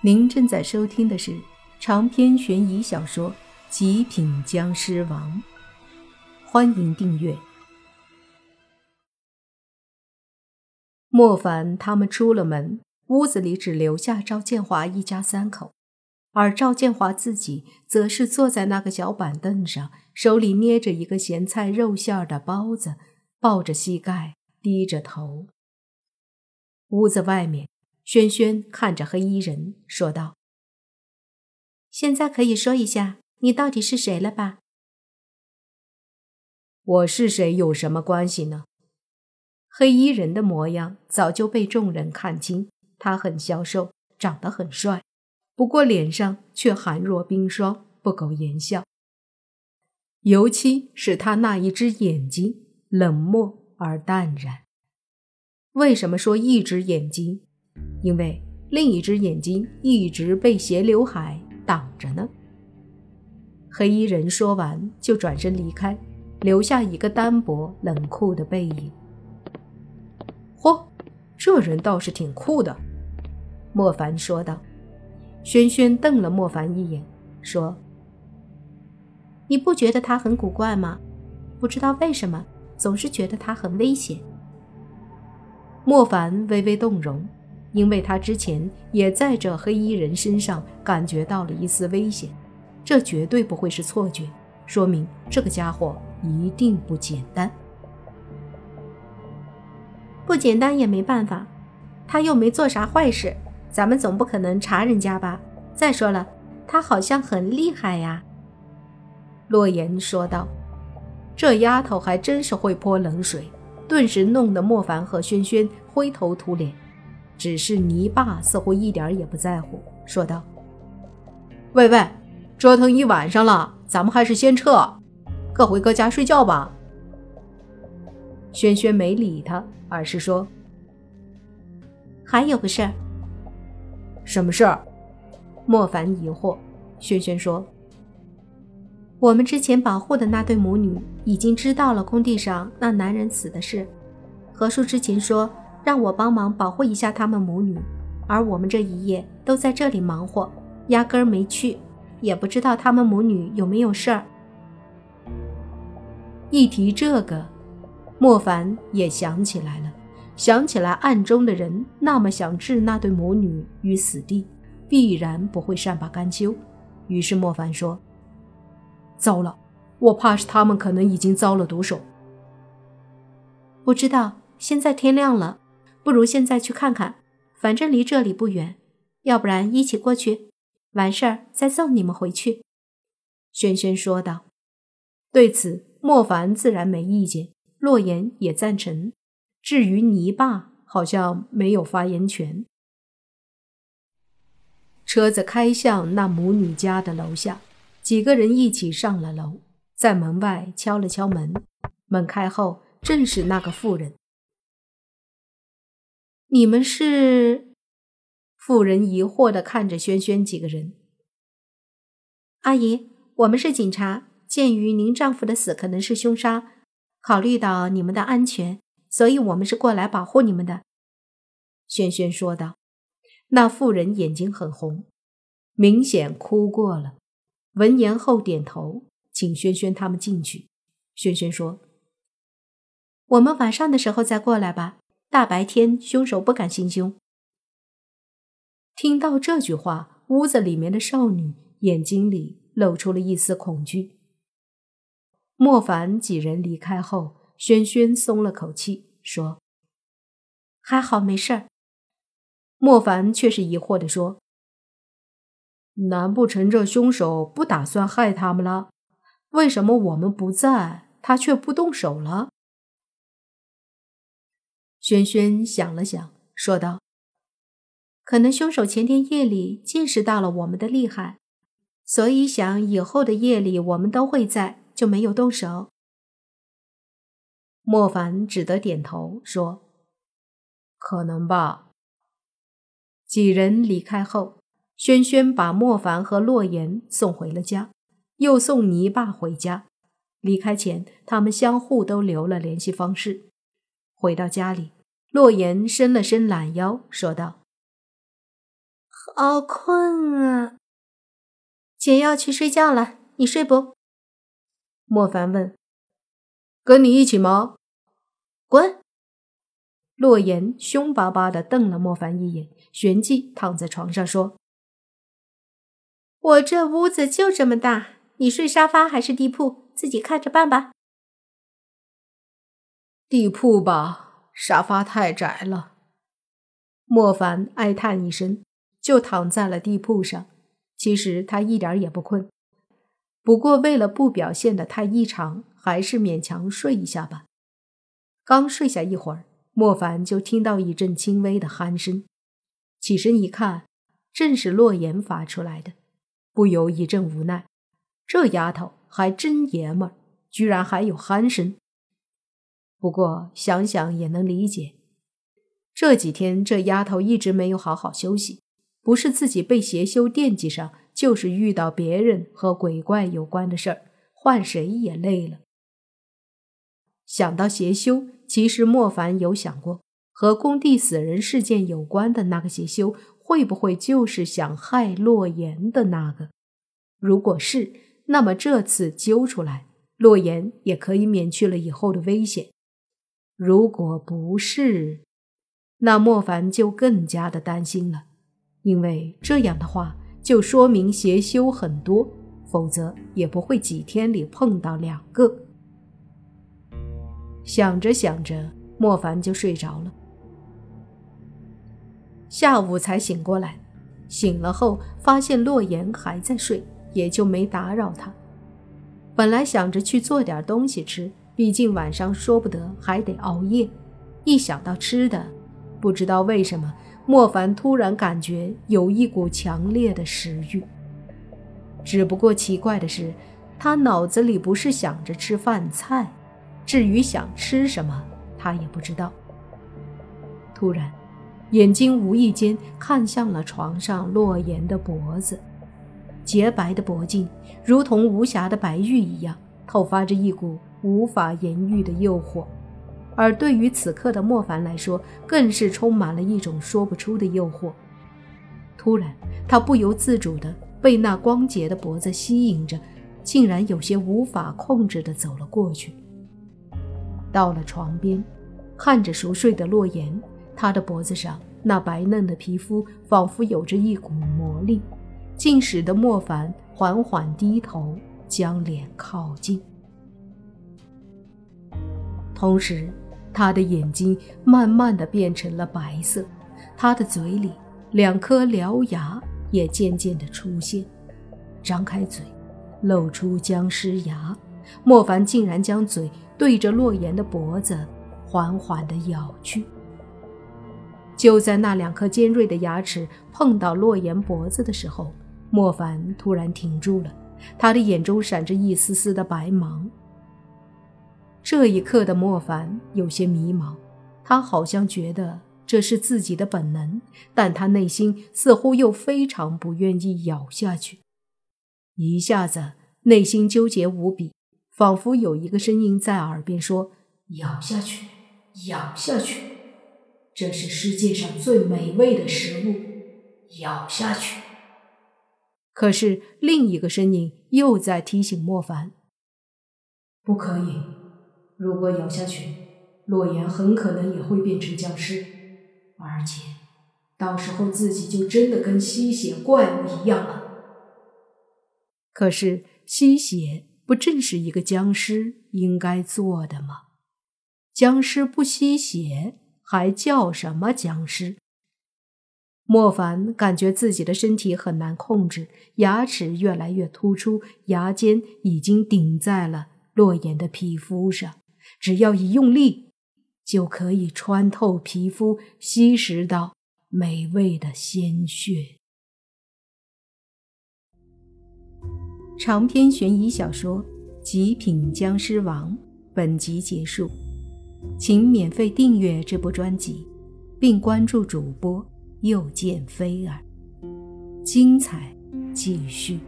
您正在收听的是长篇悬疑小说《极品僵尸王》，欢迎订阅。莫凡他们出了门，屋子里只留下赵建华一家三口，而赵建华自己则是坐在那个小板凳上，手里捏着一个咸菜肉馅的包子，抱着膝盖，低着头。屋子外面。轩轩看着黑衣人说道：“现在可以说一下你到底是谁了吧？”“我是谁有什么关系呢？”黑衣人的模样早就被众人看清，他很消瘦，长得很帅，不过脸上却寒若冰霜，不苟言笑。尤其是他那一只眼睛，冷漠而淡然。为什么说一只眼睛？因为另一只眼睛一直被斜刘海挡着呢。黑衣人说完就转身离开，留下一个单薄冷酷的背影。嚯，这人倒是挺酷的，莫凡说道。轩轩瞪了莫凡一眼，说：“你不觉得他很古怪吗？不知道为什么，总是觉得他很危险。”莫凡微微动容。因为他之前也在这黑衣人身上感觉到了一丝危险，这绝对不会是错觉，说明这个家伙一定不简单。不简单也没办法，他又没做啥坏事，咱们总不可能查人家吧？再说了，他好像很厉害呀。”洛言说道。这丫头还真是会泼冷水，顿时弄得莫凡和轩轩灰头土脸。只是泥巴似乎一点也不在乎，说道：“喂喂，折腾一晚上了，咱们还是先撤，各回各家睡觉吧。”轩轩没理他，而是说：“还有个事儿。”“什么事儿？”莫凡疑惑。轩轩说：“我们之前保护的那对母女已经知道了工地上那男人死的事。何叔之前说。”让我帮忙保护一下他们母女，而我们这一夜都在这里忙活，压根儿没去，也不知道他们母女有没有事儿。一提这个，莫凡也想起来了，想起来暗中的人那么想置那对母女于死地，必然不会善罢甘休。于是莫凡说：“糟了，我怕是他们可能已经遭了毒手。”不知道，现在天亮了。不如现在去看看，反正离这里不远。要不然一起过去，完事儿再送你们回去。”轩轩说道。对此，莫凡自然没意见，洛言也赞成。至于泥巴，好像没有发言权。车子开向那母女家的楼下，几个人一起上了楼，在门外敲了敲门。门开后，正是那个妇人。你们是？妇人疑惑的看着轩轩几个人。阿姨，我们是警察。鉴于您丈夫的死可能是凶杀，考虑到你们的安全，所以我们是过来保护你们的。轩轩说道。那妇人眼睛很红，明显哭过了。闻言后点头，请轩轩他们进去。轩轩说：“我们晚上的时候再过来吧。”大白天，凶手不敢行凶。听到这句话，屋子里面的少女眼睛里露出了一丝恐惧。莫凡几人离开后，轩轩松了口气，说：“还好没事儿。”莫凡却是疑惑的说：“难不成这凶手不打算害他们了？为什么我们不在，他却不动手了？”轩轩想了想，说道：“可能凶手前天夜里见识到了我们的厉害，所以想以后的夜里我们都会在，就没有动手。”莫凡只得点头说：“可能吧。”几人离开后，轩轩把莫凡和洛言送回了家，又送泥巴回家。离开前，他们相互都留了联系方式。回到家里。洛言伸了伸懒腰，说道：“好困啊！姐要去睡觉了，你睡不？莫凡问。跟你一起吗？滚！洛言凶巴巴的瞪了莫凡一眼，旋即躺在床上说：“我这屋子就这么大，你睡沙发还是地铺，自己看着办吧。”地铺吧，沙发太窄了。莫凡哀叹一声，就躺在了地铺上。其实他一点也不困，不过为了不表现的太异常，还是勉强睡一下吧。刚睡下一会儿，莫凡就听到一阵轻微的鼾声，起身一看，正是洛言发出来的，不由一阵无奈。这丫头还真爷们儿，居然还有鼾声。不过想想也能理解，这几天这丫头一直没有好好休息。不是自己被邪修惦记上，就是遇到别人和鬼怪有关的事儿，换谁也累了。想到邪修，其实莫凡有想过，和工地死人事件有关的那个邪修，会不会就是想害洛言的那个？如果是，那么这次揪出来，洛言也可以免去了以后的危险。如果不是，那莫凡就更加的担心了。因为这样的话，就说明邪修很多，否则也不会几天里碰到两个。想着想着，莫凡就睡着了。下午才醒过来，醒了后发现洛言还在睡，也就没打扰他。本来想着去做点东西吃，毕竟晚上说不得还得熬夜。一想到吃的，不知道为什么。莫凡突然感觉有一股强烈的食欲，只不过奇怪的是，他脑子里不是想着吃饭菜，至于想吃什么，他也不知道。突然，眼睛无意间看向了床上洛言的脖子，洁白的脖颈如同无瑕的白玉一样，透发着一股无法言喻的诱惑。而对于此刻的莫凡来说，更是充满了一种说不出的诱惑。突然，他不由自主地被那光洁的脖子吸引着，竟然有些无法控制地走了过去。到了床边，看着熟睡的洛言，他的脖子上那白嫩的皮肤仿佛有着一股魔力，竟使得莫凡缓缓低头，将脸靠近，同时。他的眼睛慢慢的变成了白色，他的嘴里两颗獠牙也渐渐的出现，张开嘴，露出僵尸牙。莫凡竟然将嘴对着洛言的脖子，缓缓的咬去。就在那两颗尖锐的牙齿碰到洛言脖子的时候，莫凡突然停住了，他的眼中闪着一丝丝的白芒。这一刻的莫凡有些迷茫，他好像觉得这是自己的本能，但他内心似乎又非常不愿意咬下去，一下子内心纠结无比，仿佛有一个声音在耳边说：“咬下去，咬下去，这是世界上最美味的食物，咬下去。”可是另一个声音又在提醒莫凡：“不可以。”如果咬下去，洛言很可能也会变成僵尸，而且到时候自己就真的跟吸血怪物一样了。可是吸血不正是一个僵尸应该做的吗？僵尸不吸血还叫什么僵尸？莫凡感觉自己的身体很难控制，牙齿越来越突出，牙尖已经顶在了洛言的皮肤上。只要一用力，就可以穿透皮肤，吸食到美味的鲜血。长篇悬疑小说《极品僵尸王》本集结束，请免费订阅这部专辑，并关注主播又见菲儿，精彩继续。